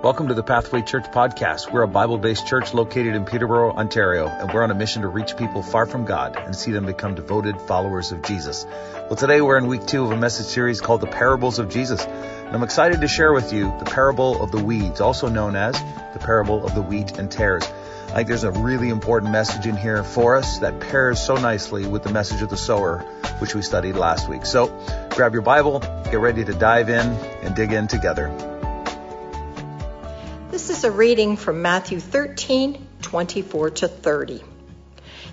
Welcome to the Pathway Church podcast. We're a Bible based church located in Peterborough, Ontario, and we're on a mission to reach people far from God and see them become devoted followers of Jesus. Well, today we're in week two of a message series called The Parables of Jesus. And I'm excited to share with you the parable of the weeds, also known as the parable of the wheat and tares. I think there's a really important message in here for us that pairs so nicely with the message of the sower, which we studied last week. So grab your Bible, get ready to dive in and dig in together. This is a reading from Matthew 13, 24 to 30.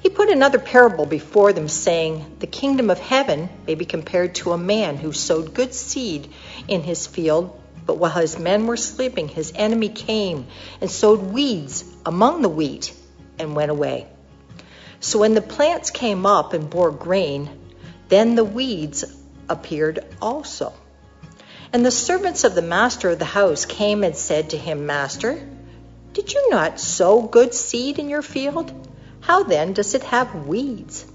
He put another parable before them, saying, The kingdom of heaven may be compared to a man who sowed good seed in his field, but while his men were sleeping, his enemy came and sowed weeds among the wheat and went away. So when the plants came up and bore grain, then the weeds appeared also. And the servants of the master of the house came and said to him, Master, did you not sow good seed in your field? How then does it have weeds?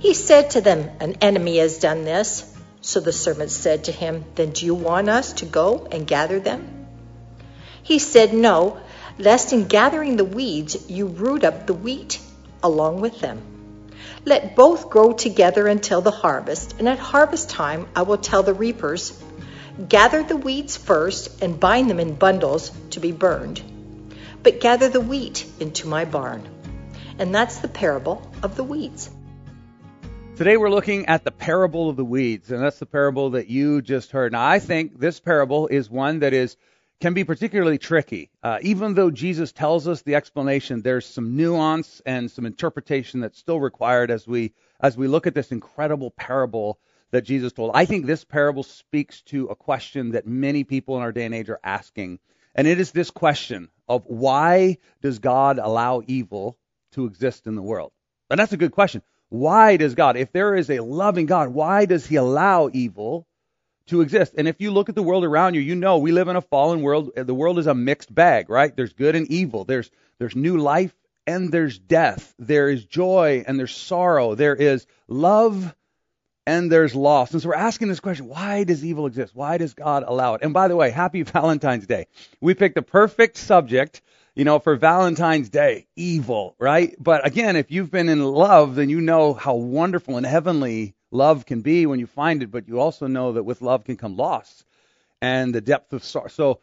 He said to them, An enemy has done this. So the servants said to him, Then do you want us to go and gather them? He said, No, lest in gathering the weeds you root up the wheat along with them. Let both grow together until the harvest, and at harvest time I will tell the reapers, Gather the weeds first and bind them in bundles to be burned, but gather the wheat into my barn. And that's the parable of the weeds. Today we're looking at the parable of the weeds, and that's the parable that you just heard. Now, I think this parable is one that is can be particularly tricky. Uh, even though Jesus tells us the explanation, there's some nuance and some interpretation that's still required as we as we look at this incredible parable that Jesus told. I think this parable speaks to a question that many people in our day and age are asking. And it is this question of why does God allow evil to exist in the world? And that's a good question. Why does God, if there is a loving God, why does he allow evil to exist? And if you look at the world around you, you know we live in a fallen world. The world is a mixed bag, right? There's good and evil. There's there's new life and there's death. There is joy and there's sorrow. There is love and there's loss. And so we're asking this question why does evil exist? Why does God allow it? And by the way, happy Valentine's Day. We picked the perfect subject, you know, for Valentine's Day evil, right? But again, if you've been in love, then you know how wonderful and heavenly love can be when you find it, but you also know that with love can come loss and the depth of sorrow. So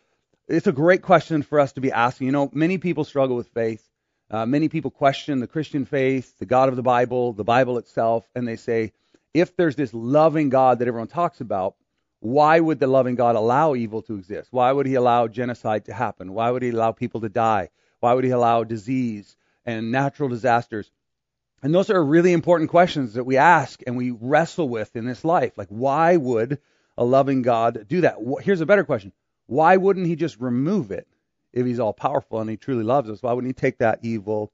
it's a great question for us to be asking. You know, many people struggle with faith. Uh, many people question the Christian faith, the God of the Bible, the Bible itself, and they say, if there's this loving God that everyone talks about, why would the loving God allow evil to exist? Why would he allow genocide to happen? Why would he allow people to die? Why would he allow disease and natural disasters? And those are really important questions that we ask and we wrestle with in this life. Like, why would a loving God do that? Here's a better question. Why wouldn't he just remove it if he's all powerful and he truly loves us? Why wouldn't he take that evil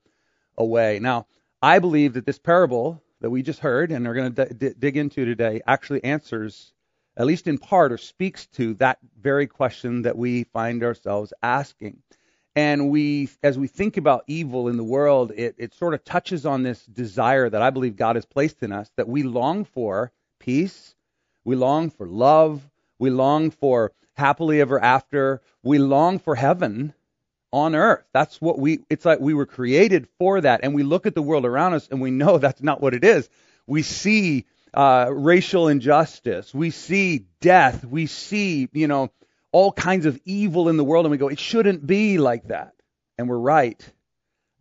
away? Now, I believe that this parable that we just heard and are going to d- dig into today actually answers, at least in part, or speaks to that very question that we find ourselves asking. And we, as we think about evil in the world, it, it sort of touches on this desire that I believe God has placed in us that we long for peace, we long for love, we long for happily ever after, we long for heaven, on earth. That's what we, it's like we were created for that. And we look at the world around us and we know that's not what it is. We see uh, racial injustice. We see death. We see, you know, all kinds of evil in the world and we go, it shouldn't be like that. And we're right.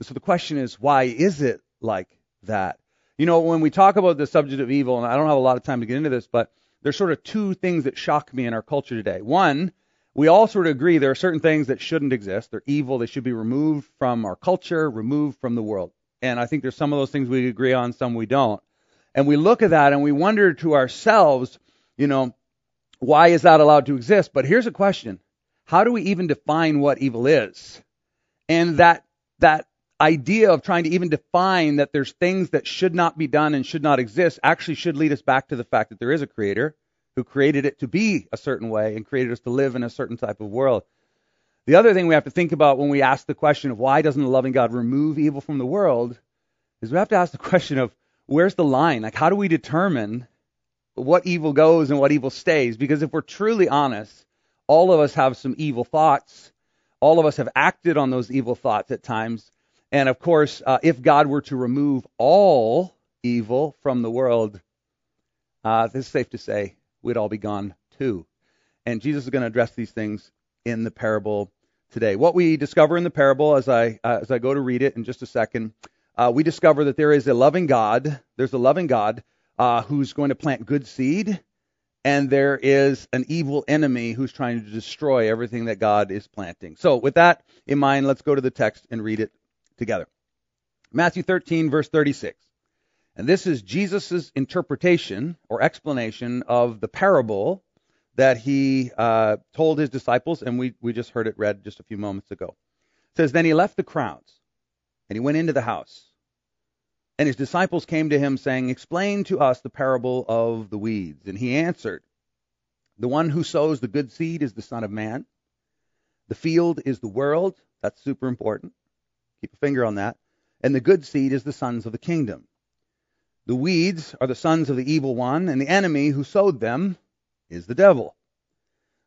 So the question is, why is it like that? You know, when we talk about the subject of evil, and I don't have a lot of time to get into this, but there's sort of two things that shock me in our culture today. One we all sort of agree there are certain things that shouldn't exist. They're evil. They should be removed from our culture, removed from the world. And I think there's some of those things we agree on, some we don't. And we look at that and we wonder to ourselves, you know, why is that allowed to exist? But here's a question. How do we even define what evil is? And that, that idea of trying to even define that there's things that should not be done and should not exist actually should lead us back to the fact that there is a creator who created it to be a certain way and created us to live in a certain type of world. The other thing we have to think about when we ask the question of why doesn't a loving God remove evil from the world is we have to ask the question of where's the line? Like, how do we determine what evil goes and what evil stays? Because if we're truly honest, all of us have some evil thoughts All of us have acted on those evil thoughts at times. And of course, uh, if God were to remove all evil from the world, uh, it's safe to say we'd all be gone too. And Jesus is going to address these things in the parable today. What we discover in the parable, as I uh, as I go to read it in just a second, uh, we discover that there is a loving God. There's a loving God uh, who's going to plant good seed, and there is an evil enemy who's trying to destroy everything that God is planting. So, with that in mind, let's go to the text and read it together. Matthew 13, verse 36. And this is Jesus' interpretation or explanation of the parable that he uh, told his disciples, and we, we just heard it read just a few moments ago. It says, Then he left the crowds, and he went into the house. And his disciples came to him, saying, Explain to us the parable of the weeds. And he answered, The one who sows the good seed is the Son of Man. The field is the world. That's super important. Keep a finger on that. And the good seed is the sons of the kingdom. The weeds are the sons of the evil one, and the enemy who sowed them is the devil.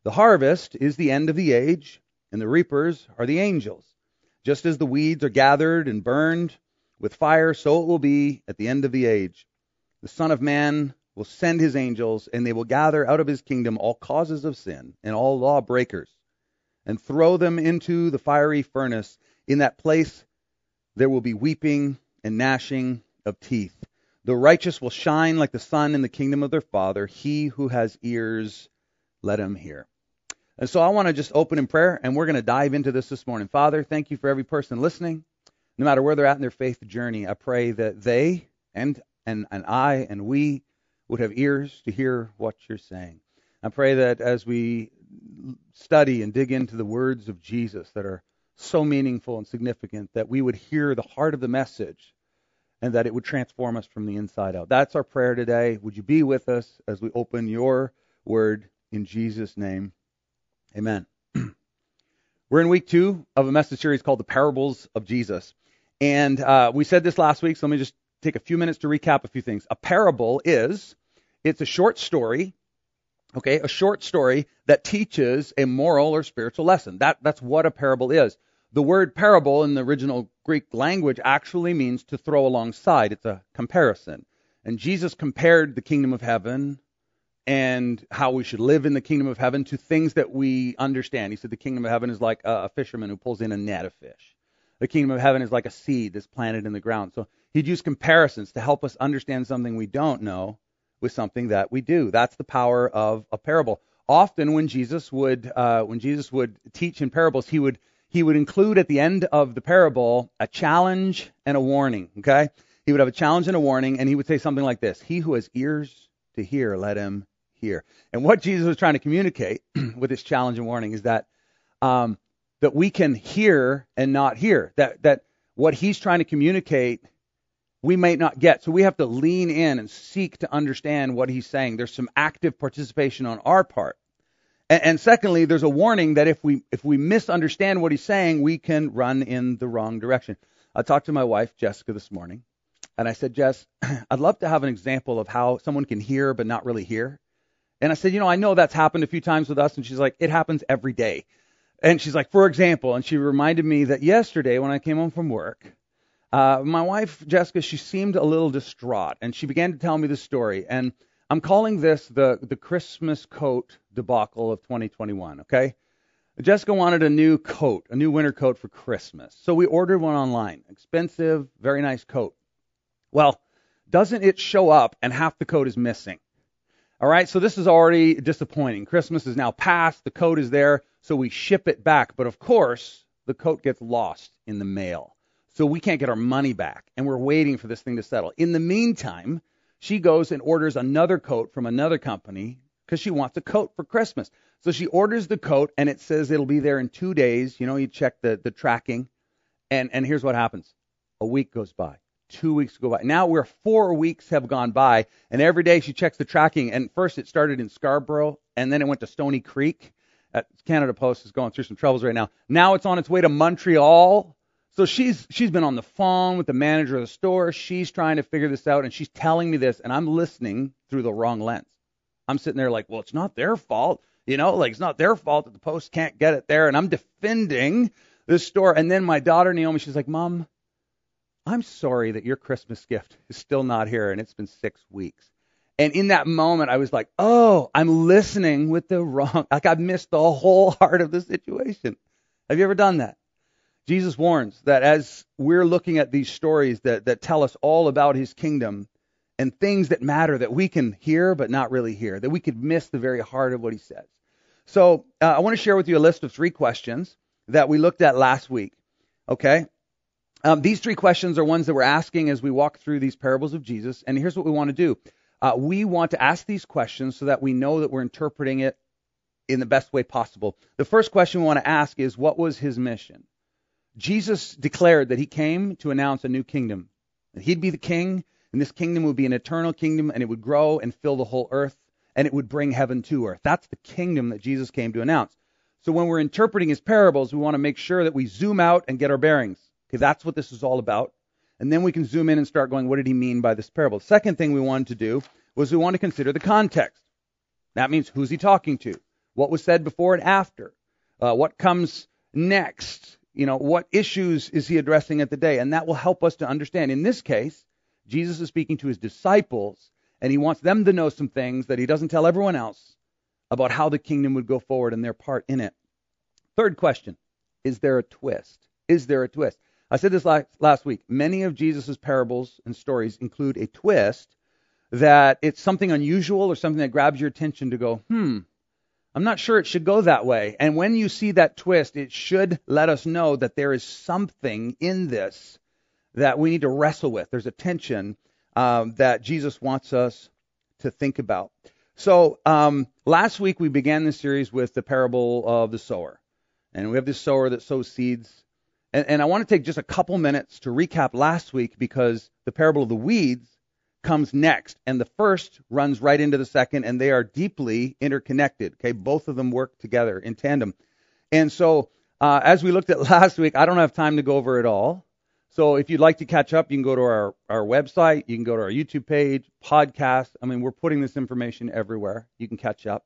The harvest is the end of the age, and the reapers are the angels. Just as the weeds are gathered and burned with fire, so it will be at the end of the age. The Son of Man will send his angels, and they will gather out of his kingdom all causes of sin and all lawbreakers, and throw them into the fiery furnace. In that place there will be weeping and gnashing of teeth. The righteous will shine like the sun in the kingdom of their Father. He who has ears, let him hear. And so I want to just open in prayer, and we're going to dive into this this morning. Father, thank you for every person listening, no matter where they're at in their faith journey. I pray that they and and, and I and we would have ears to hear what you're saying. I pray that as we study and dig into the words of Jesus that are so meaningful and significant, that we would hear the heart of the message and that it would transform us from the inside out. That's our prayer today. Would you be with us as we open your word in Jesus' name? Amen. We're in week two of a message series called The Parables of Jesus. And uh, we said this last week, so let me just take a few minutes to recap a few things. A parable is, it's a short story, okay, a short story that teaches a moral or spiritual lesson. That, that's what a parable is. The word parable in the original Greek language actually means to throw alongside. It's a comparison. And Jesus compared the kingdom of heaven and how we should live in the kingdom of heaven to things that we understand. He said the kingdom of heaven is like a, fisherman who pulls in a net of fish. The kingdom of heaven is like a seed that's planted in the ground. So he'd use comparisons to help us understand something we don't know with something that we do. That's the power of a parable. Often when Jesus would uh, when Jesus would teach in parables, he would he would include at the end of the parable a challenge and a warning. Okay? He would have a challenge and a warning, and he would say something like this He who has ears to hear, let him hear. And what Jesus was trying to communicate with this challenge and warning is that um, that we can hear and not hear. That that what he's trying to communicate we may not get. So we have to lean in and seek to understand what he's saying. There's some active participation on our part. And, secondly, there's a warning that if we if we misunderstand what he's saying, we can run in the wrong direction. I talked to my wife Jessica this morning, and I said, Jess, I'd love to have an example of how someone can hear but not really hear. And I said, you know, I know that's happened a few times with us, and she's like, it happens every day. And she's like, for example, and she reminded me that yesterday when I came home from work, uh, my wife Jessica, she seemed a little distraught, and she began to tell me the story. And I'm calling this the the Christmas coat debacle of 2021. Okay, Jessica wanted a new coat, a new winter coat for Christmas, so we ordered one online. Expensive, very nice coat. Well, doesn't it show up and half the coat is missing? All right, so this is already disappointing. Christmas is now past, the coat is there, so we ship it back. But of course, the coat gets lost in the mail. So we can't get our money back, and we're waiting for this thing to settle. In the meantime, she goes and orders another coat from another company because she wants a coat for Christmas. So she orders the coat and it says it'll be there in two days. You know, you check the, the tracking. And, and here's what happens. A week goes by. Two weeks go by. Now we're four weeks have gone by and every day she checks the tracking. And first it started in Scarborough and then it went to Stoney Creek. Uh, Canada Post is going through some troubles right now. Now it's on its way to Montreal so she's she's been on the phone with the manager of the store. She's trying to figure this out, and she's telling me this, and I'm listening through the wrong lens. I'm sitting there like, well, it's not their fault. You know, like it's not their fault that the post can't get it there, and I'm defending this store. And then my daughter Naomi, she's like, Mom, I'm sorry that your Christmas gift is still not here, and it's been six weeks. And in that moment, I was like, oh, I'm listening with the wrong, like I've missed the whole heart of the situation. Have you ever done that? Jesus warns that as we're looking at these stories that, that tell us all about his kingdom and things that matter that we can hear but not really hear, that we could miss the very heart of what he says. So uh, I want to share with you a list of three questions that we looked at last week. Okay? Um, these three questions are ones that we're asking as we walk through these parables of Jesus. And here's what we want to do uh, we want to ask these questions so that we know that we're interpreting it in the best way possible. The first question we want to ask is what was his mission? Jesus declared that he came to announce a new kingdom. That he'd be the king, and this kingdom would be an eternal kingdom, and it would grow and fill the whole earth, and it would bring heaven to earth. That's the kingdom that Jesus came to announce. So when we're interpreting his parables, we want to make sure that we zoom out and get our bearings. Okay, that's what this is all about. And then we can zoom in and start going, what did he mean by this parable? Second thing we wanted to do was we want to consider the context. That means who's he talking to? What was said before and after? Uh, what comes next? You know, what issues is he addressing at the day? And that will help us to understand. In this case, Jesus is speaking to his disciples, and he wants them to know some things that he doesn't tell everyone else about how the kingdom would go forward and their part in it. Third question Is there a twist? Is there a twist? I said this last week. Many of Jesus' parables and stories include a twist that it's something unusual or something that grabs your attention to go, hmm, I'm not sure it should go that way. And when you see that twist, it should let us know that there is something in this that we need to wrestle with. There's a tension um, that Jesus wants us to think about. So um, last week we began this series with the parable of the sower. And we have this sower that sows seeds and, and I want to take just a couple minutes to recap last week because the parable of the weeds comes next, and the first runs right into the second, and they are deeply interconnected. Okay, both of them work together in tandem. And so, uh, as we looked at last week, I don't have time to go over it all. So, if you'd like to catch up, you can go to our, our website, you can go to our YouTube page, podcast. I mean, we're putting this information everywhere. You can catch up.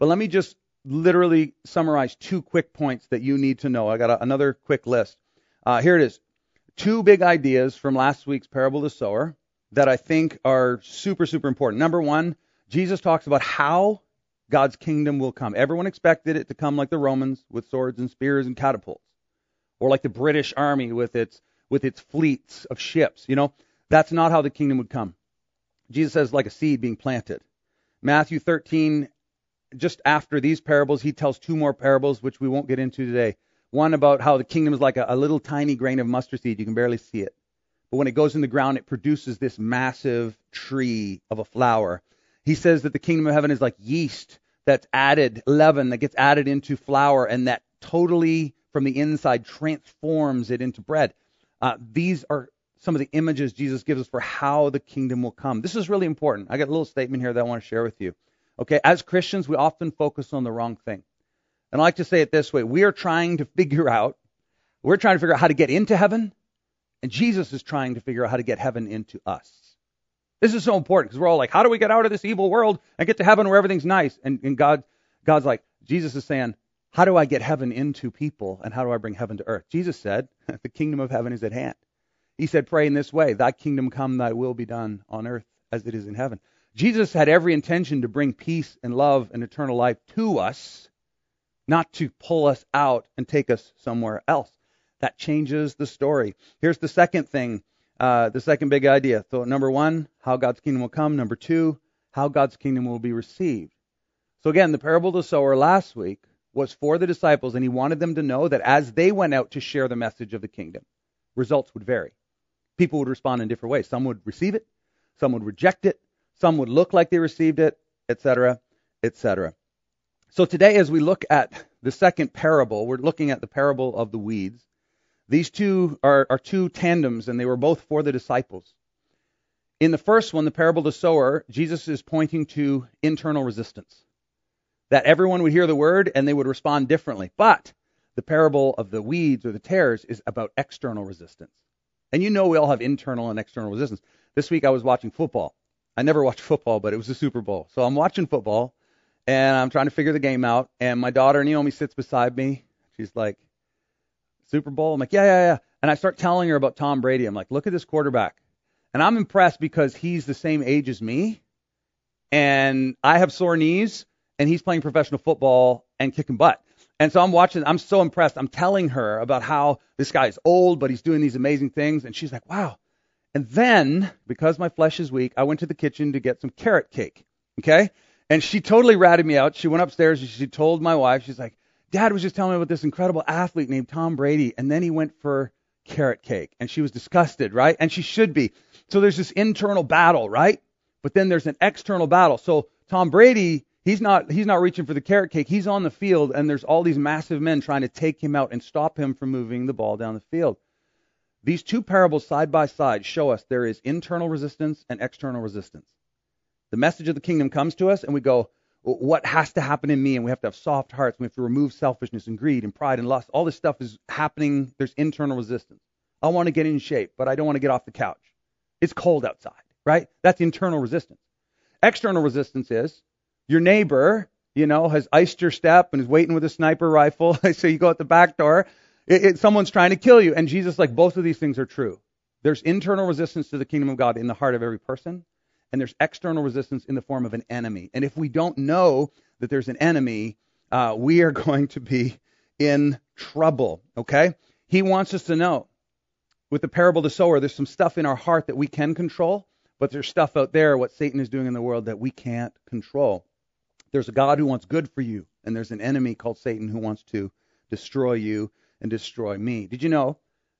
But let me just literally summarize two quick points that you need to know. I got a, another quick list. Uh, here it is. Two big ideas from last week's parable of the sower that I think are super, super important. Number one, Jesus talks about how God's kingdom will come. Everyone expected it to come like the Romans with swords and spears and catapults, or like the British army with its with its fleets of ships. You know, that's not how the kingdom would come. Jesus says like a seed being planted. Matthew 13 just after these parables, he tells two more parables, which we won't get into today. One about how the kingdom is like a, a little tiny grain of mustard seed. You can barely see it. But when it goes in the ground, it produces this massive tree of a flower. He says that the kingdom of heaven is like yeast that's added, leaven that gets added into flour, and that totally from the inside transforms it into bread. Uh, these are some of the images Jesus gives us for how the kingdom will come. This is really important. I got a little statement here that I want to share with you. Okay, as Christians, we often focus on the wrong thing. And I like to say it this way we are trying to figure out, we're trying to figure out how to get into heaven, and Jesus is trying to figure out how to get heaven into us. This is so important because we're all like, how do we get out of this evil world and get to heaven where everything's nice? And, and God, God's like, Jesus is saying, how do I get heaven into people and how do I bring heaven to earth? Jesus said, the kingdom of heaven is at hand. He said, pray in this way, thy kingdom come, thy will be done on earth as it is in heaven. Jesus had every intention to bring peace and love and eternal life to us, not to pull us out and take us somewhere else. That changes the story. Here's the second thing, uh, the second big idea. So, number one, how God's kingdom will come. Number two, how God's kingdom will be received. So, again, the parable of the sower last week was for the disciples, and he wanted them to know that as they went out to share the message of the kingdom, results would vary. People would respond in different ways. Some would receive it, some would reject it, some would look like they received it, etc., etc. So today, as we look at the second parable, we're looking at the parable of the weeds. These two are, are two tandems, and they were both for the disciples. In the first one, the parable of the sower, Jesus is pointing to internal resistance. That everyone would hear the word and they would respond differently. But the parable of the weeds or the tares is about external resistance. And you know we all have internal and external resistance. This week I was watching football. I never watch football, but it was the Super Bowl. So I'm watching football, and I'm trying to figure the game out. And my daughter Naomi sits beside me. She's like, Super Bowl? I'm like, yeah, yeah, yeah. And I start telling her about Tom Brady. I'm like, look at this quarterback. And I'm impressed because he's the same age as me. And I have sore knees, and he's playing professional football and kicking butt. And so I'm watching, I'm so impressed. I'm telling her about how this guy's old, but he's doing these amazing things. And she's like, wow. And then, because my flesh is weak, I went to the kitchen to get some carrot cake. Okay? And she totally ratted me out. She went upstairs and she told my wife, she's like, Dad was just telling me about this incredible athlete named Tom Brady, and then he went for carrot cake. And she was disgusted, right? And she should be. So there's this internal battle, right? But then there's an external battle. So Tom Brady, he's not he's not reaching for the carrot cake. He's on the field and there's all these massive men trying to take him out and stop him from moving the ball down the field. These two parables side by side show us there is internal resistance and external resistance. The message of the kingdom comes to us and we go, what has to happen in me and we have to have soft hearts we have to remove selfishness and greed and pride and lust. All this stuff is happening there's internal resistance. I want to get in shape but i don't want to get off the couch. It's cold outside right? That's internal resistance. External resistance is your neighbor you know has iced your step and is waiting with a sniper rifle so you go out the back door. It, it, someone's trying to kill you. And jesus like both of these things are true. There's internal resistance to the kingdom of god in the heart of every person and there's external resistance in the form of an enemy. And if we don't know that there's an enemy, uh, we are going to be in trouble. Okay? He wants us to know. With the parable of the sower, there's some stuff in our heart that we can control, but there's stuff out there, what Satan is doing in the world, that we can't control. There's a God who wants good for you, and there's an enemy called Satan who wants to destroy you and destroy me. Did you know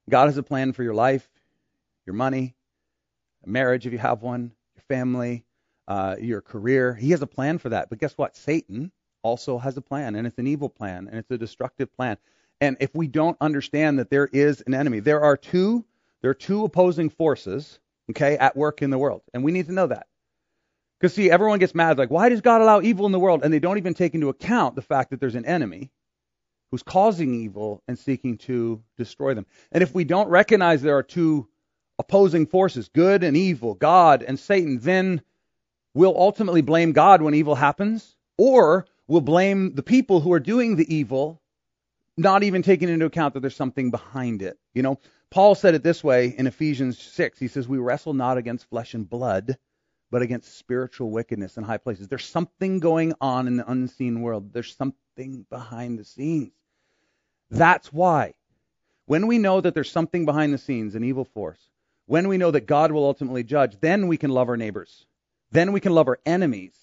God has a plan for your life, your money, marriage if you have one, family, uh, your career. He has a plan for that. But guess what? Satan also has a plan, and it's an evil plan, and it's a destructive plan. And if we don't understand that there is an enemy, there are two there are two opposing forces, okay, at work in the world, and we need to know that. Because see, everyone gets mad like, why does God allow evil in the world? And they don't even take into account the fact that there's an enemy who's causing evil and seeking to destroy them. And if we don't recognize there are two opposing forces, good and evil, God and Satan, then we'll ultimately blame God when evil happens, or we'll blame the people who are doing the evil, not even taking into account that there's something behind it. You know, Paul said it this way in Ephesians 6. He says, We wrestle not against flesh and blood, but against spiritual wickedness in high places. There's something going on in the unseen world, there's something behind the scenes. That's why, when we know that there's something behind the scenes, an evil force, when we know that God will ultimately judge, then we can love our neighbors. Then we can love our enemies.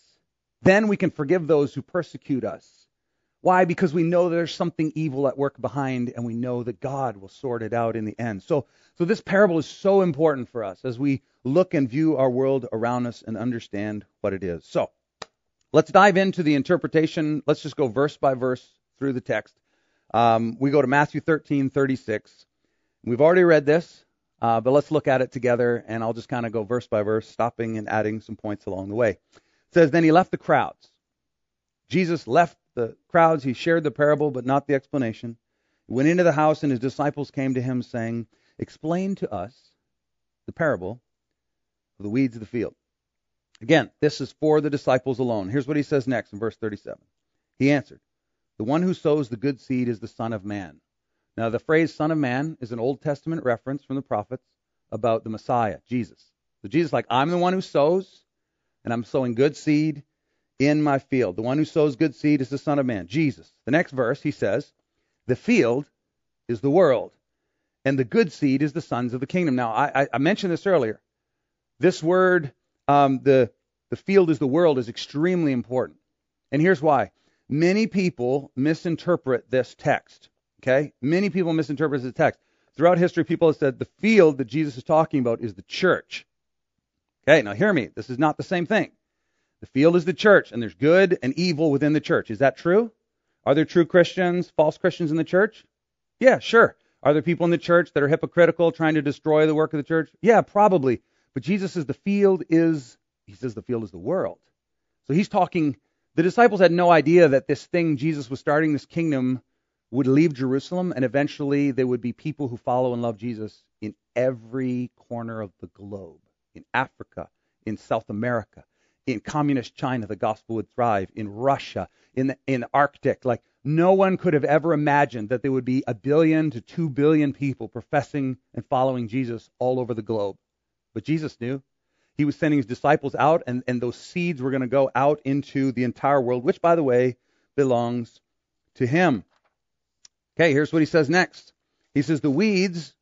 Then we can forgive those who persecute us. Why? Because we know there's something evil at work behind and we know that God will sort it out in the end. So, so this parable is so important for us as we look and view our world around us and understand what it is. So, let's dive into the interpretation. Let's just go verse by verse through the text. Um, we go to Matthew 13, 36. We've already read this. Uh, but let's look at it together, and I'll just kind of go verse by verse, stopping and adding some points along the way. It says, Then he left the crowds. Jesus left the crowds. He shared the parable, but not the explanation. He went into the house, and his disciples came to him, saying, Explain to us the parable of the weeds of the field. Again, this is for the disciples alone. Here's what he says next in verse 37. He answered, The one who sows the good seed is the Son of Man. Now, the phrase Son of Man is an Old Testament reference from the prophets about the Messiah, Jesus. So Jesus, like, I'm the one who sows, and I'm sowing good seed in my field. The one who sows good seed is the Son of Man, Jesus. The next verse, he says, The field is the world, and the good seed is the sons of the kingdom. Now, I, I mentioned this earlier. This word, um, the, the field is the world, is extremely important. And here's why. Many people misinterpret this text. Okay? Many people misinterpret the text. Throughout history, people have said the field that Jesus is talking about is the church. Okay, now hear me. This is not the same thing. The field is the church, and there's good and evil within the church. Is that true? Are there true Christians, false Christians in the church? Yeah, sure. Are there people in the church that are hypocritical, trying to destroy the work of the church? Yeah, probably. But Jesus says the field is, he says the field is the world. So he's talking, the disciples had no idea that this thing Jesus was starting, this kingdom, would leave Jerusalem, and eventually there would be people who follow and love Jesus in every corner of the globe in Africa, in South America, in communist China, the gospel would thrive. In Russia, in the in Arctic, like no one could have ever imagined that there would be a billion to two billion people professing and following Jesus all over the globe. But Jesus knew. He was sending his disciples out, and, and those seeds were going to go out into the entire world, which, by the way, belongs to him. Okay, here's what he says next. He says, The weeds,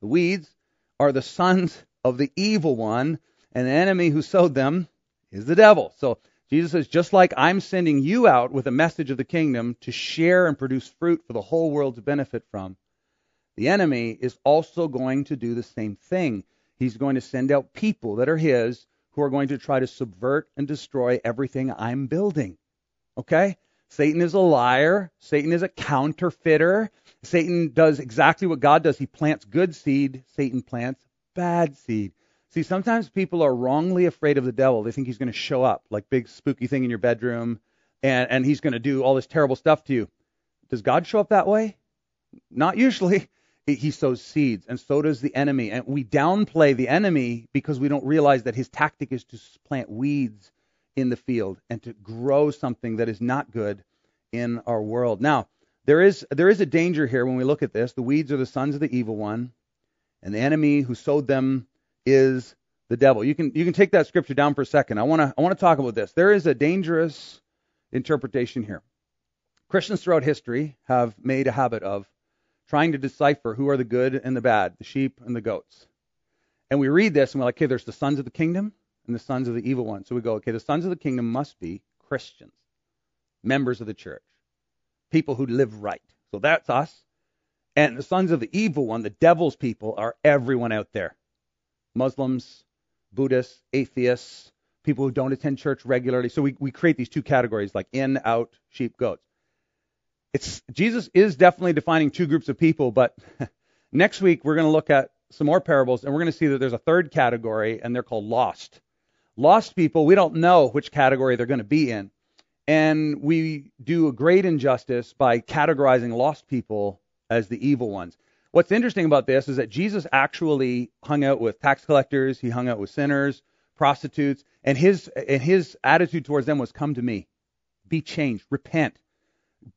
the weeds are the sons of the evil one, and the enemy who sowed them is the devil. So Jesus says, just like I'm sending you out with a message of the kingdom to share and produce fruit for the whole world to benefit from, the enemy is also going to do the same thing. He's going to send out people that are his who are going to try to subvert and destroy everything I'm building. Okay? Satan is a liar. Satan is a counterfeiter. Satan does exactly what God does. He plants good seed. Satan plants bad seed. See, sometimes people are wrongly afraid of the devil. They think he's going to show up like big spooky thing in your bedroom and, and he's going to do all this terrible stuff to you. Does God show up that way? Not usually. He sows seeds, and so does the enemy. And we downplay the enemy because we don't realize that his tactic is to plant weeds in the field and to grow something that is not good in our world. Now, there is there is a danger here when we look at this. The weeds are the sons of the evil one, and the enemy who sowed them is the devil. You can you can take that scripture down for a second. I want to I want to talk about this. There is a dangerous interpretation here. Christians throughout history have made a habit of trying to decipher who are the good and the bad, the sheep and the goats. And we read this and we're like, okay, there's the sons of the kingdom and the sons of the evil one. So we go, okay, the sons of the kingdom must be Christians, members of the church, people who live right. So that's us. And the sons of the evil one, the devil's people, are everyone out there. Muslims, Buddhists, atheists, people who don't attend church regularly. So we, we create these two categories like in, out, sheep, goats. It's Jesus is definitely defining two groups of people, but next week we're going to look at some more parables and we're going to see that there's a third category and they're called lost. Lost people, we don't know which category they're going to be in. And we do a great injustice by categorizing lost people as the evil ones. What's interesting about this is that Jesus actually hung out with tax collectors, he hung out with sinners, prostitutes, and his and his attitude towards them was come to me. Be changed, repent.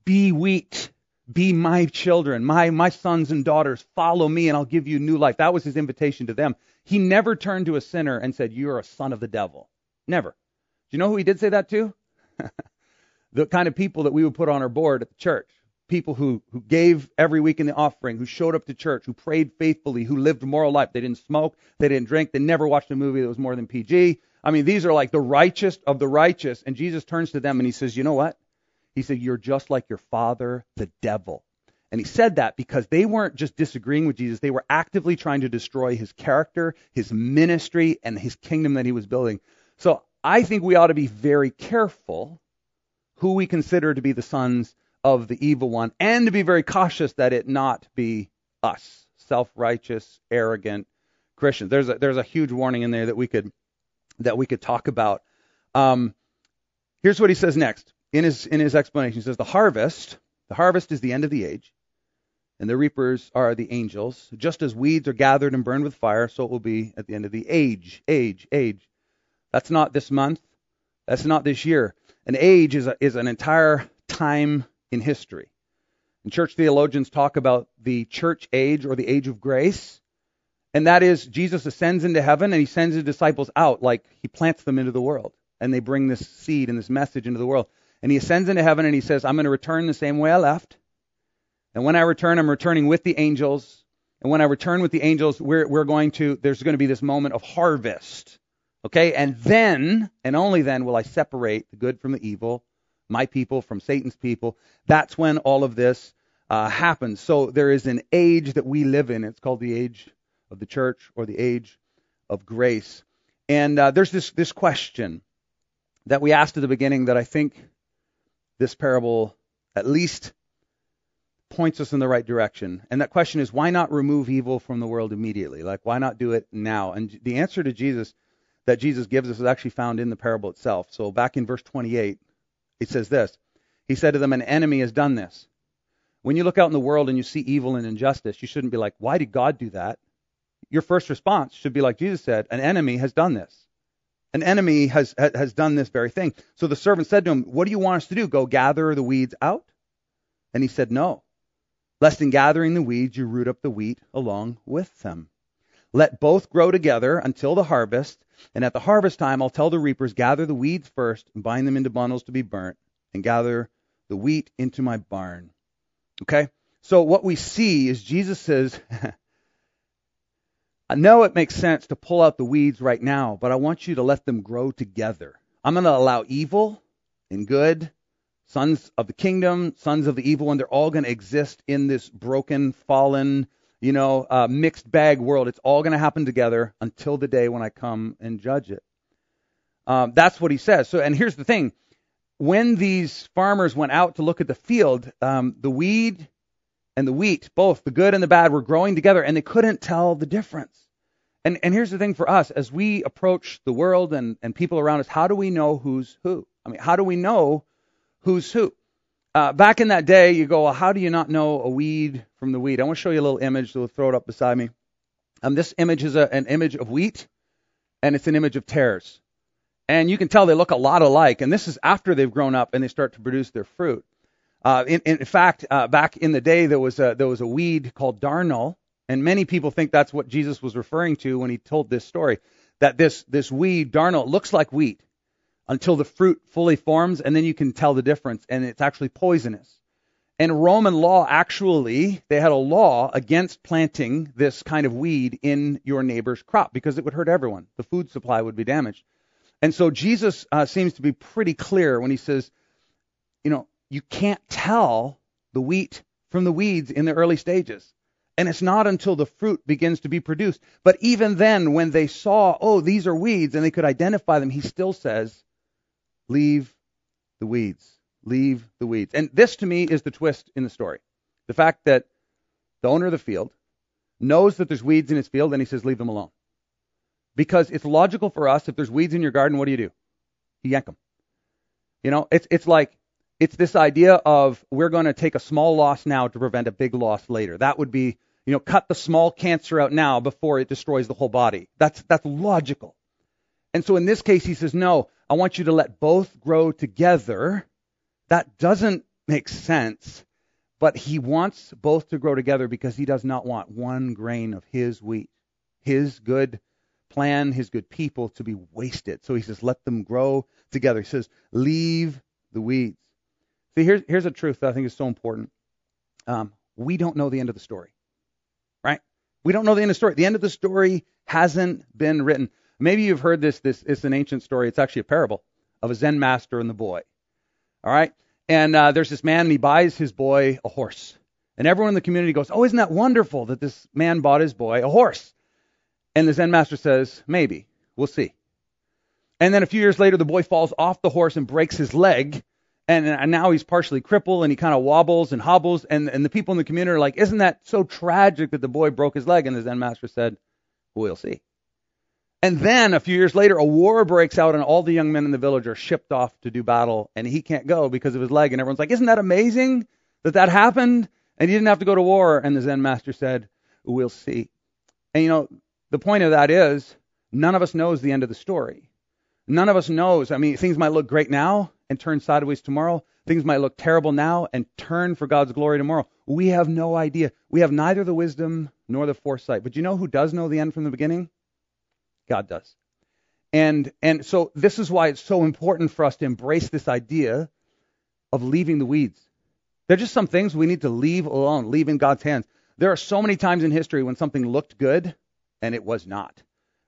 Be weak. Be my children, my my sons and daughters. Follow me and I'll give you new life. That was his invitation to them. He never turned to a sinner and said, "You're a son of the devil." Never. Do you know who he did say that to? the kind of people that we would put on our board at the church people who, who gave every week in the offering, who showed up to church, who prayed faithfully, who lived a moral life. They didn't smoke, they didn't drink, they never watched a movie that was more than PG. I mean, these are like the righteous of the righteous. And Jesus turns to them and he says, You know what? He said, You're just like your father, the devil. And he said that because they weren't just disagreeing with Jesus, they were actively trying to destroy his character, his ministry, and his kingdom that he was building. So I think we ought to be very careful who we consider to be the sons of the evil one, and to be very cautious that it not be us, self-righteous, arrogant Christians. There's a, there's a huge warning in there that we could that we could talk about. Um, here's what he says next in his in his explanation. He says the harvest, the harvest is the end of the age, and the reapers are the angels. Just as weeds are gathered and burned with fire, so it will be at the end of the age. Age, age. That's not this month. That's not this year. An age is a, is an entire time in history. And church theologians talk about the church age or the age of grace. And that is Jesus ascends into heaven and he sends his disciples out like he plants them into the world. And they bring this seed and this message into the world. And he ascends into heaven and he says, I'm going to return the same way I left. And when I return, I'm returning with the angels. And when I return with the angels, we're, we're going to, there's going to be this moment of harvest. Okay? And then, and only then, will I separate the good from the evil my people from Satan's people. That's when all of this uh, happens. So there is an age that we live in. It's called the age of the church or the age of grace. And uh, there's this this question that we asked at the beginning that I think this parable at least points us in the right direction. And that question is why not remove evil from the world immediately? Like why not do it now? And the answer to Jesus that Jesus gives us is actually found in the parable itself. So back in verse 28, it says this He said to them, An enemy has done this. When you look out in the world and you see evil and injustice, you shouldn't be like, Why did God do that? Your first response should be like Jesus said, An enemy has done this. An enemy has has done this very thing. So the servant said to him, "What do you want us to do? Go gather the weeds out?" And he said, "No. Lest in gathering the weeds you root up the wheat along with them. Let both grow together until the harvest, and at the harvest time I'll tell the reapers, gather the weeds first and bind them into bundles to be burnt, and gather the wheat into my barn." Okay? So what we see is Jesus says, I know it makes sense to pull out the weeds right now, but I want you to let them grow together. I'm going to allow evil and good, sons of the kingdom, sons of the evil one, they're all going to exist in this broken, fallen, you know, uh, mixed bag world. It's all going to happen together until the day when I come and judge it. Um, that's what he says. So, and here's the thing: when these farmers went out to look at the field, um, the weed and the wheat, both the good and the bad, were growing together, and they couldn't tell the difference. And, and here's the thing for us as we approach the world and, and people around us, how do we know who's who? I mean, how do we know who's who? Uh, back in that day, you go, well, how do you not know a weed from the weed? I want to show you a little image, we'll throw it up beside me. Um, this image is a, an image of wheat, and it's an image of tares. And you can tell they look a lot alike, and this is after they've grown up and they start to produce their fruit. Uh, in, in, fact, uh, back in the day, there was a, there was a weed called darnel, and many people think that's what Jesus was referring to when he told this story. That this this weed darnel looks like wheat until the fruit fully forms, and then you can tell the difference, and it's actually poisonous. And Roman law actually, they had a law against planting this kind of weed in your neighbor's crop because it would hurt everyone. The food supply would be damaged. And so Jesus uh, seems to be pretty clear when he says, you know, you can't tell the wheat from the weeds in the early stages. And it's not until the fruit begins to be produced. But even then, when they saw, oh, these are weeds, and they could identify them, he still says, leave the weeds. Leave the weeds. And this to me is the twist in the story. The fact that the owner of the field knows that there's weeds in his field, and he says, leave them alone. Because it's logical for us, if there's weeds in your garden, what do you do? You yank them. You know, it's, it's like it's this idea of we're going to take a small loss now to prevent a big loss later. That would be, you know, cut the small cancer out now before it destroys the whole body. That's that's logical. And so in this case he says, "No, I want you to let both grow together." That doesn't make sense, but he wants both to grow together because he does not want one grain of his wheat, his good plan, his good people to be wasted. So he says, "Let them grow together." He says, "Leave the weeds." See, here's, here's a truth that I think is so important. Um, we don't know the end of the story, right? We don't know the end of the story. The end of the story hasn't been written. Maybe you've heard this. This it's an ancient story. It's actually a parable of a Zen master and the boy. All right, and uh, there's this man and he buys his boy a horse, and everyone in the community goes, "Oh, isn't that wonderful that this man bought his boy a horse?" And the Zen master says, "Maybe we'll see." And then a few years later, the boy falls off the horse and breaks his leg and, and now he's partially crippled and he kind of wobbles and hobbles and, and the people in the community are like, isn't that so tragic that the boy broke his leg? And the Zen master said, we'll see. And then a few years later, a war breaks out and all the young men in the village are shipped off to do battle and he can't go because of his leg. And everyone's like, isn't that amazing that that happened? And he didn't have to go to war. And the Zen master said, we'll see. And you know, the point of that is none of us knows the end of the story. None of us knows. I mean, things might look great now, and turn sideways tomorrow. Things might look terrible now and turn for God's glory tomorrow. We have no idea. We have neither the wisdom nor the foresight. But you know who does know the end from the beginning? God does. And and so this is why it's so important for us to embrace this idea of leaving the weeds. There are just some things we need to leave alone, leave in God's hands. There are so many times in history when something looked good and it was not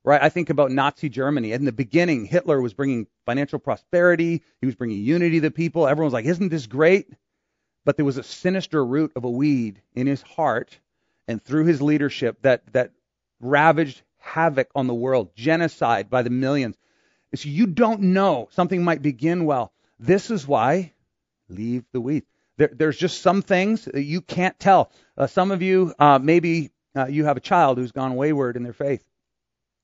right? I think about Nazi Germany. In the beginning, Hitler was bringing financial prosperity. He was bringing unity to people. Everyone was like, isn't this great? But there was a sinister root of a weed in his heart and through his leadership that, that ravaged havoc on the world, genocide by the millions. So you don't know something might begin well. This is why leave the weeds. There, there's just some things that you can't tell. Uh, some of you, uh, maybe uh, you have a child who's gone wayward in their faith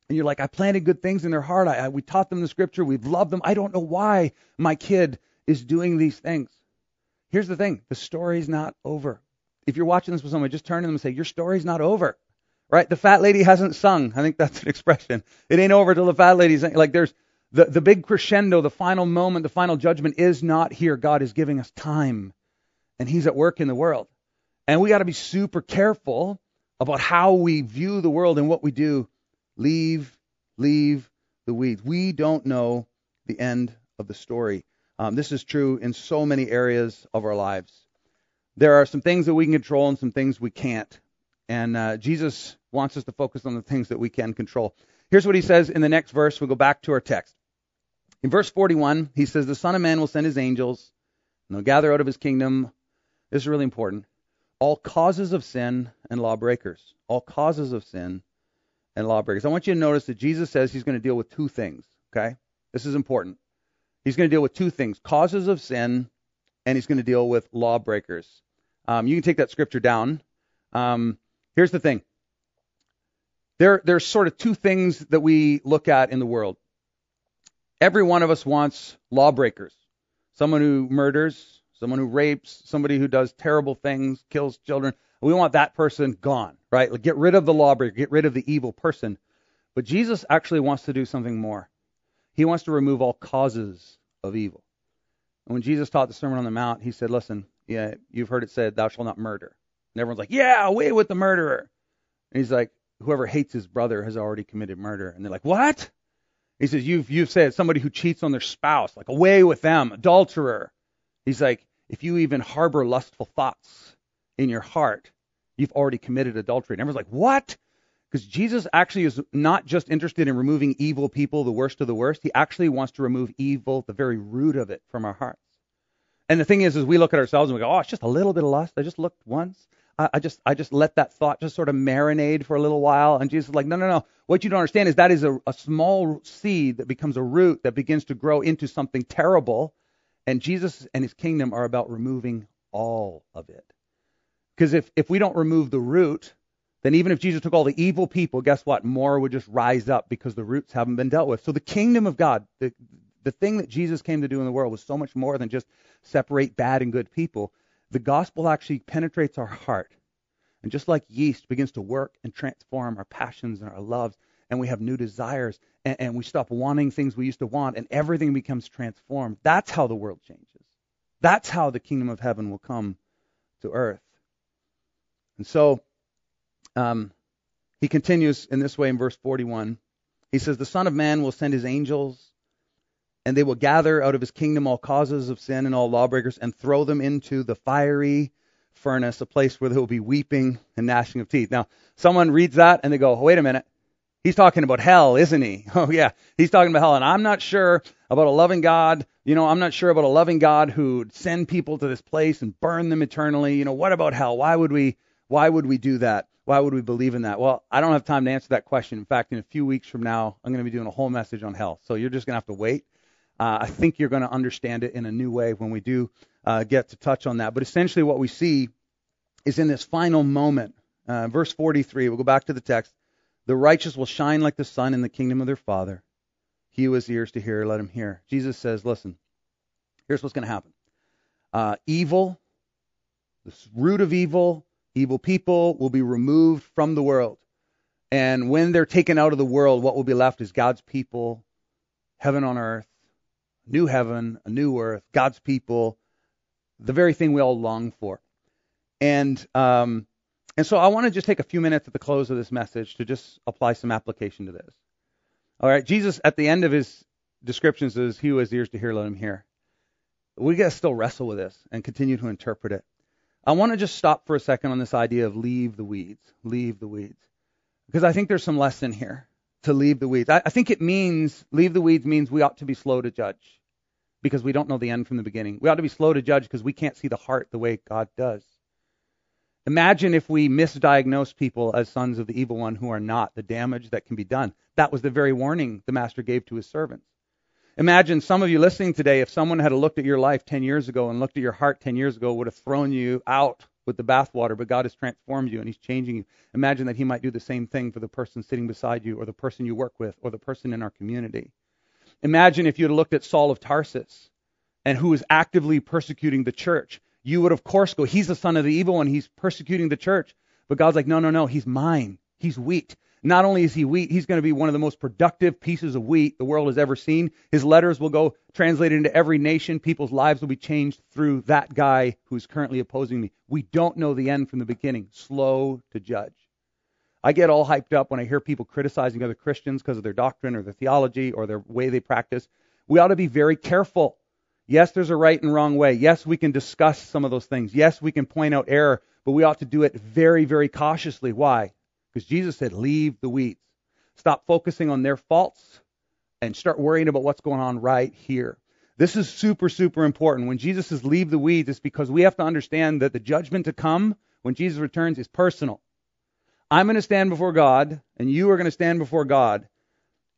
and you're like, I planted good things in their heart. I, I, we taught them the scripture. We've loved them. I don't know why my kid is doing these things. Here's the thing the story's not over. If you're watching this with someone, just turn to them and say, Your story's not over. Right? The fat lady hasn't sung. I think that's an expression. It ain't over till the fat lady's like there's The, the big crescendo, the final moment, the final judgment is not here. God is giving us time, and He's at work in the world. And we got to be super careful about how we view the world and what we do. Leave, leave the weeds. We don't know the end of the story. Um, this is true in so many areas of our lives. There are some things that we can control and some things we can't. And uh, Jesus wants us to focus on the things that we can control. Here's what he says in the next verse. We'll go back to our text. In verse 41, he says, The Son of Man will send his angels, and they'll gather out of his kingdom. This is really important. All causes of sin and lawbreakers. All causes of sin and lawbreakers. I want you to notice that Jesus says he's going to deal with two things, okay? This is important. He's going to deal with two things causes of sin, and he's going to deal with lawbreakers. Um, you can take that scripture down. Um, here's the thing there, there's sort of two things that we look at in the world. Every one of us wants lawbreakers someone who murders, someone who rapes, somebody who does terrible things, kills children. We want that person gone, right? Like get rid of the lawbreaker, get rid of the evil person. But Jesus actually wants to do something more. He wants to remove all causes of evil. And when Jesus taught the Sermon on the Mount, he said, Listen, yeah, you've heard it said, Thou shalt not murder. And everyone's like, Yeah, away with the murderer. And he's like, Whoever hates his brother has already committed murder. And they're like, What? He says, You've you've said somebody who cheats on their spouse, like away with them, adulterer. He's like, if you even harbor lustful thoughts in your heart, you've already committed adultery. And everyone's like, What? Because Jesus actually is not just interested in removing evil people, the worst of the worst. He actually wants to remove evil, the very root of it, from our hearts. And the thing is, is we look at ourselves and we go, oh, it's just a little bit of lust. I just looked once. I, I just, I just let that thought just sort of marinate for a little while. And Jesus is like, no, no, no. What you don't understand is that is a, a small seed that becomes a root that begins to grow into something terrible. And Jesus and his kingdom are about removing all of it. Because if, if we don't remove the root, then even if Jesus took all the evil people, guess what? More would just rise up because the roots haven't been dealt with. So the kingdom of God, the, the thing that Jesus came to do in the world was so much more than just separate bad and good people. The gospel actually penetrates our heart. And just like yeast begins to work and transform our passions and our loves, and we have new desires, and, and we stop wanting things we used to want, and everything becomes transformed. That's how the world changes. That's how the kingdom of heaven will come to earth. And so, um, he continues in this way in verse 41. He says, The Son of Man will send his angels, and they will gather out of his kingdom all causes of sin and all lawbreakers and throw them into the fiery furnace, a place where there will be weeping and gnashing of teeth. Now, someone reads that and they go, wait a minute. He's talking about hell, isn't he? Oh, yeah. He's talking about hell. And I'm not sure about a loving God. You know, I'm not sure about a loving God who'd send people to this place and burn them eternally. You know, what about hell? Why would we, why would we do that? Why would we believe in that? Well, I don't have time to answer that question. In fact, in a few weeks from now, I'm going to be doing a whole message on hell. So you're just going to have to wait. Uh, I think you're going to understand it in a new way when we do uh, get to touch on that. But essentially, what we see is in this final moment, uh, verse 43. We'll go back to the text. The righteous will shine like the sun in the kingdom of their Father. He who has ears to hear, let him hear. Jesus says, listen, here's what's going to happen. Uh, evil, the root of evil, Evil people will be removed from the world. And when they're taken out of the world, what will be left is God's people, heaven on earth, new heaven, a new earth, God's people, the very thing we all long for. And um, and so I want to just take a few minutes at the close of this message to just apply some application to this. All right, Jesus at the end of his descriptions says, "He who has ears to hear, let him hear." We got to still wrestle with this and continue to interpret it. I want to just stop for a second on this idea of leave the weeds, leave the weeds, because I think there's some lesson here to leave the weeds. I, I think it means leave the weeds means we ought to be slow to judge because we don't know the end from the beginning. We ought to be slow to judge because we can't see the heart the way God does. Imagine if we misdiagnose people as sons of the evil one who are not, the damage that can be done. That was the very warning the master gave to his servants. Imagine some of you listening today, if someone had looked at your life 10 years ago and looked at your heart 10 years ago, would have thrown you out with the bathwater, but God has transformed you and He's changing you. Imagine that He might do the same thing for the person sitting beside you, or the person you work with, or the person in our community. Imagine if you had looked at Saul of Tarsus and who was actively persecuting the church. You would, of course, go, He's the son of the evil one. He's persecuting the church. But God's like, No, no, no. He's mine. He's wheat. Not only is he wheat, he's going to be one of the most productive pieces of wheat the world has ever seen. His letters will go translated into every nation. People's lives will be changed through that guy who's currently opposing me. We don't know the end from the beginning. Slow to judge. I get all hyped up when I hear people criticizing other Christians because of their doctrine or their theology or their way they practice. We ought to be very careful. Yes, there's a right and wrong way. Yes, we can discuss some of those things. Yes, we can point out error, but we ought to do it very, very cautiously. Why? Because Jesus said, leave the weeds. Stop focusing on their faults and start worrying about what's going on right here. This is super, super important. When Jesus says leave the weeds, it's because we have to understand that the judgment to come when Jesus returns is personal. I'm going to stand before God, and you are going to stand before God.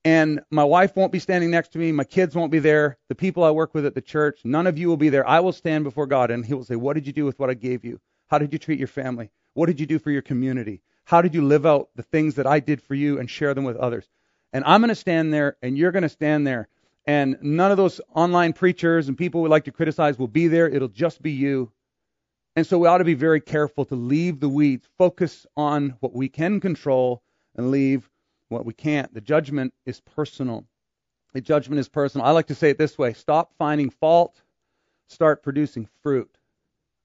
And my wife won't be standing next to me. My kids won't be there. The people I work with at the church, none of you will be there. I will stand before God, and He will say, What did you do with what I gave you? How did you treat your family? What did you do for your community? How did you live out the things that I did for you and share them with others? And I'm going to stand there, and you're going to stand there. And none of those online preachers and people we like to criticize will be there. It'll just be you. And so we ought to be very careful to leave the weeds, focus on what we can control, and leave what we can't. The judgment is personal. The judgment is personal. I like to say it this way stop finding fault, start producing fruit.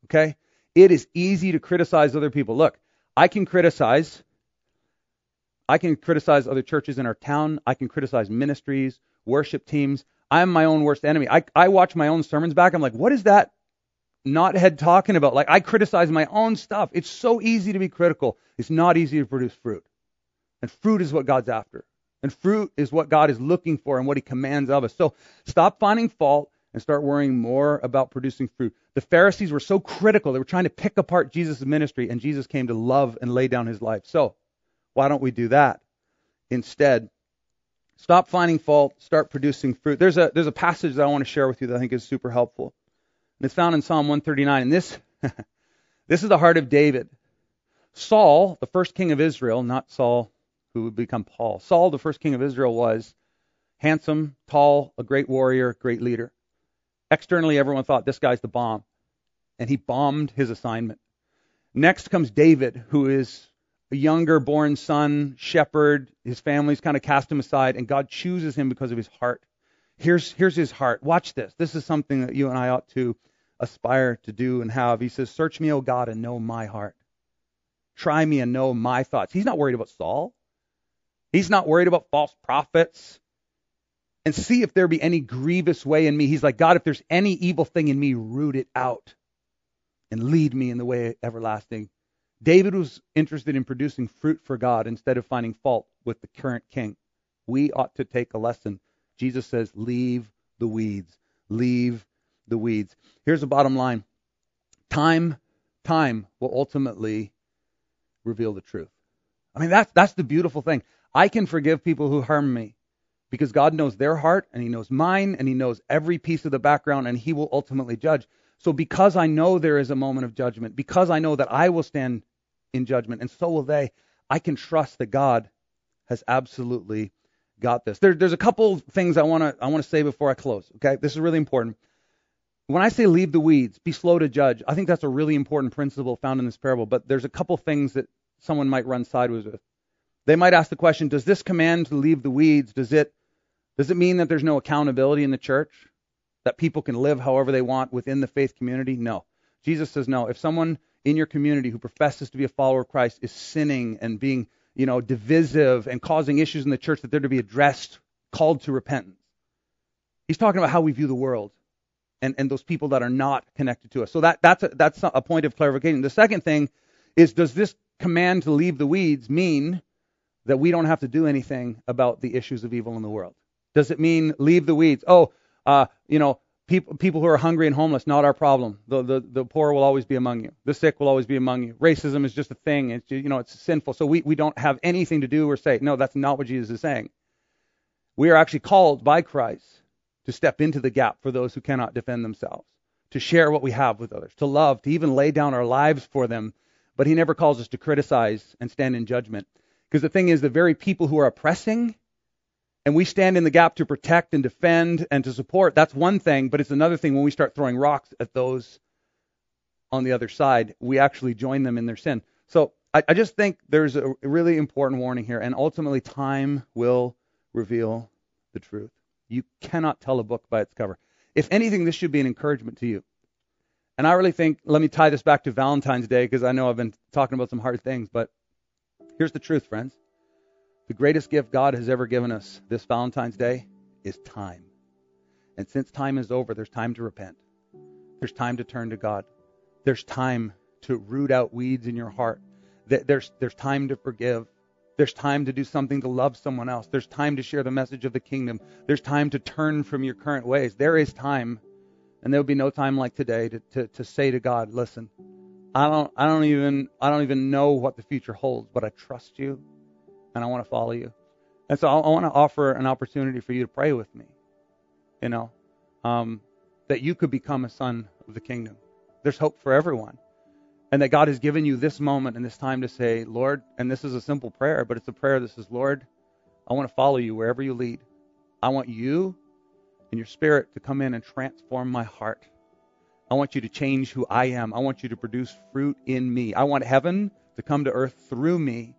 Okay? It is easy to criticize other people. Look, I can criticize. I can criticize other churches in our town. I can criticize ministries, worship teams. I'm my own worst enemy. I, I watch my own sermons back. I'm like, what is that knothead talking about? Like, I criticize my own stuff. It's so easy to be critical. It's not easy to produce fruit. And fruit is what God's after. And fruit is what God is looking for and what He commands of us. So stop finding fault and start worrying more about producing fruit. The Pharisees were so critical. They were trying to pick apart Jesus' ministry, and Jesus came to love and lay down His life. So why don't we do that? Instead, stop finding fault, start producing fruit. There's a, there's a passage that I want to share with you that I think is super helpful. And it's found in Psalm 139. And this, this is the heart of David. Saul, the first king of Israel, not Saul who would become Paul. Saul, the first king of Israel, was handsome, tall, a great warrior, great leader. Externally, everyone thought this guy's the bomb. And he bombed his assignment. Next comes David, who is a younger born son, shepherd. His family's kind of cast him aside, and God chooses him because of his heart. Here's, here's his heart. Watch this. This is something that you and I ought to aspire to do and have. He says, Search me, O God, and know my heart. Try me and know my thoughts. He's not worried about Saul. He's not worried about false prophets. And see if there be any grievous way in me. He's like, God, if there's any evil thing in me, root it out and lead me in the way everlasting. David was interested in producing fruit for God instead of finding fault with the current king. We ought to take a lesson. Jesus says, leave the weeds. Leave the weeds. Here's the bottom line. Time, time will ultimately reveal the truth. I mean, that's, that's the beautiful thing. I can forgive people who harm me because God knows their heart and He knows mine and He knows every piece of the background and He will ultimately judge. So because I know there is a moment of judgment, because I know that I will stand in judgment and so will they, I can trust that God has absolutely got this. There, there's a couple things I want to I want to say before I close. Okay, this is really important. When I say leave the weeds, be slow to judge, I think that's a really important principle found in this parable. But there's a couple things that someone might run sideways with. They might ask the question, does this command to leave the weeds, does it does it mean that there's no accountability in the church? That people can live however they want within the faith community? No. Jesus says no. If someone in your community who professes to be a follower of Christ is sinning and being, you know, divisive and causing issues in the church that they're to be addressed, called to repentance. He's talking about how we view the world and, and those people that are not connected to us. So that, that's, a, that's a point of clarification. The second thing is does this command to leave the weeds mean that we don't have to do anything about the issues of evil in the world? Does it mean leave the weeds? Oh, uh, you know, people people who are hungry and homeless, not our problem. The, the the poor will always be among you. The sick will always be among you. Racism is just a thing. It's you know, it's sinful. So we, we don't have anything to do or say. No, that's not what Jesus is saying. We are actually called by Christ to step into the gap for those who cannot defend themselves, to share what we have with others, to love, to even lay down our lives for them. But he never calls us to criticize and stand in judgment. Because the thing is, the very people who are oppressing, and we stand in the gap to protect and defend and to support, that's one thing, but it's another thing when we start throwing rocks at those on the other side. We actually join them in their sin. So I, I just think there's a really important warning here, and ultimately, time will reveal the truth. You cannot tell a book by its cover. If anything, this should be an encouragement to you. And I really think, let me tie this back to Valentine's Day because I know I've been talking about some hard things, but here's the truth, friends. The greatest gift God has ever given us this Valentine's Day is time. And since time is over, there's time to repent. There's time to turn to God. There's time to root out weeds in your heart. There's, there's time to forgive. There's time to do something to love someone else. There's time to share the message of the kingdom. There's time to turn from your current ways. There is time, and there will be no time like today to, to, to say to God, listen, I don't, I don't even, I don't even know what the future holds, but I trust you, and I want to follow you. And so I, I want to offer an opportunity for you to pray with me. You know, um, that you could become a son of the kingdom. There's hope for everyone. And that God has given you this moment and this time to say, Lord, and this is a simple prayer, but it's a prayer that says, Lord, I want to follow you wherever you lead. I want you and your spirit to come in and transform my heart. I want you to change who I am. I want you to produce fruit in me. I want heaven to come to earth through me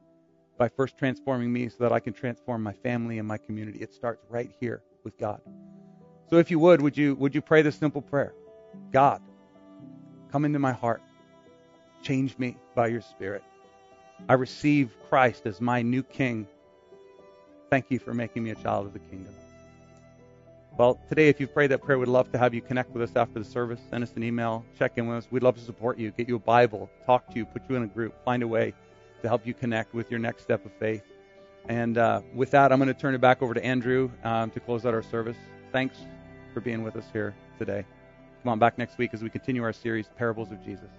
by first transforming me so that I can transform my family and my community. It starts right here with God. So if you would, would you would you pray this simple prayer? God, come into my heart. Change me by your spirit. I receive Christ as my new king. Thank you for making me a child of the kingdom. Well, today, if you've prayed that prayer, we'd love to have you connect with us after the service. Send us an email, check in with us. We'd love to support you, get you a Bible, talk to you, put you in a group, find a way to help you connect with your next step of faith. And uh, with that, I'm going to turn it back over to Andrew um, to close out our service. Thanks for being with us here today. Come on back next week as we continue our series, Parables of Jesus.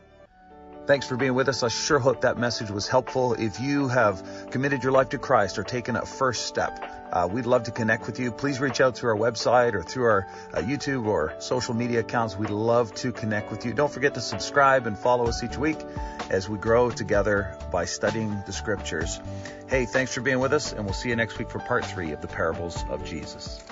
Thanks for being with us. I sure hope that message was helpful. If you have committed your life to Christ or taken a first step, uh, we'd love to connect with you. Please reach out through our website or through our uh, YouTube or social media accounts. We'd love to connect with you. Don't forget to subscribe and follow us each week as we grow together by studying the scriptures. Hey, thanks for being with us, and we'll see you next week for part three of the parables of Jesus.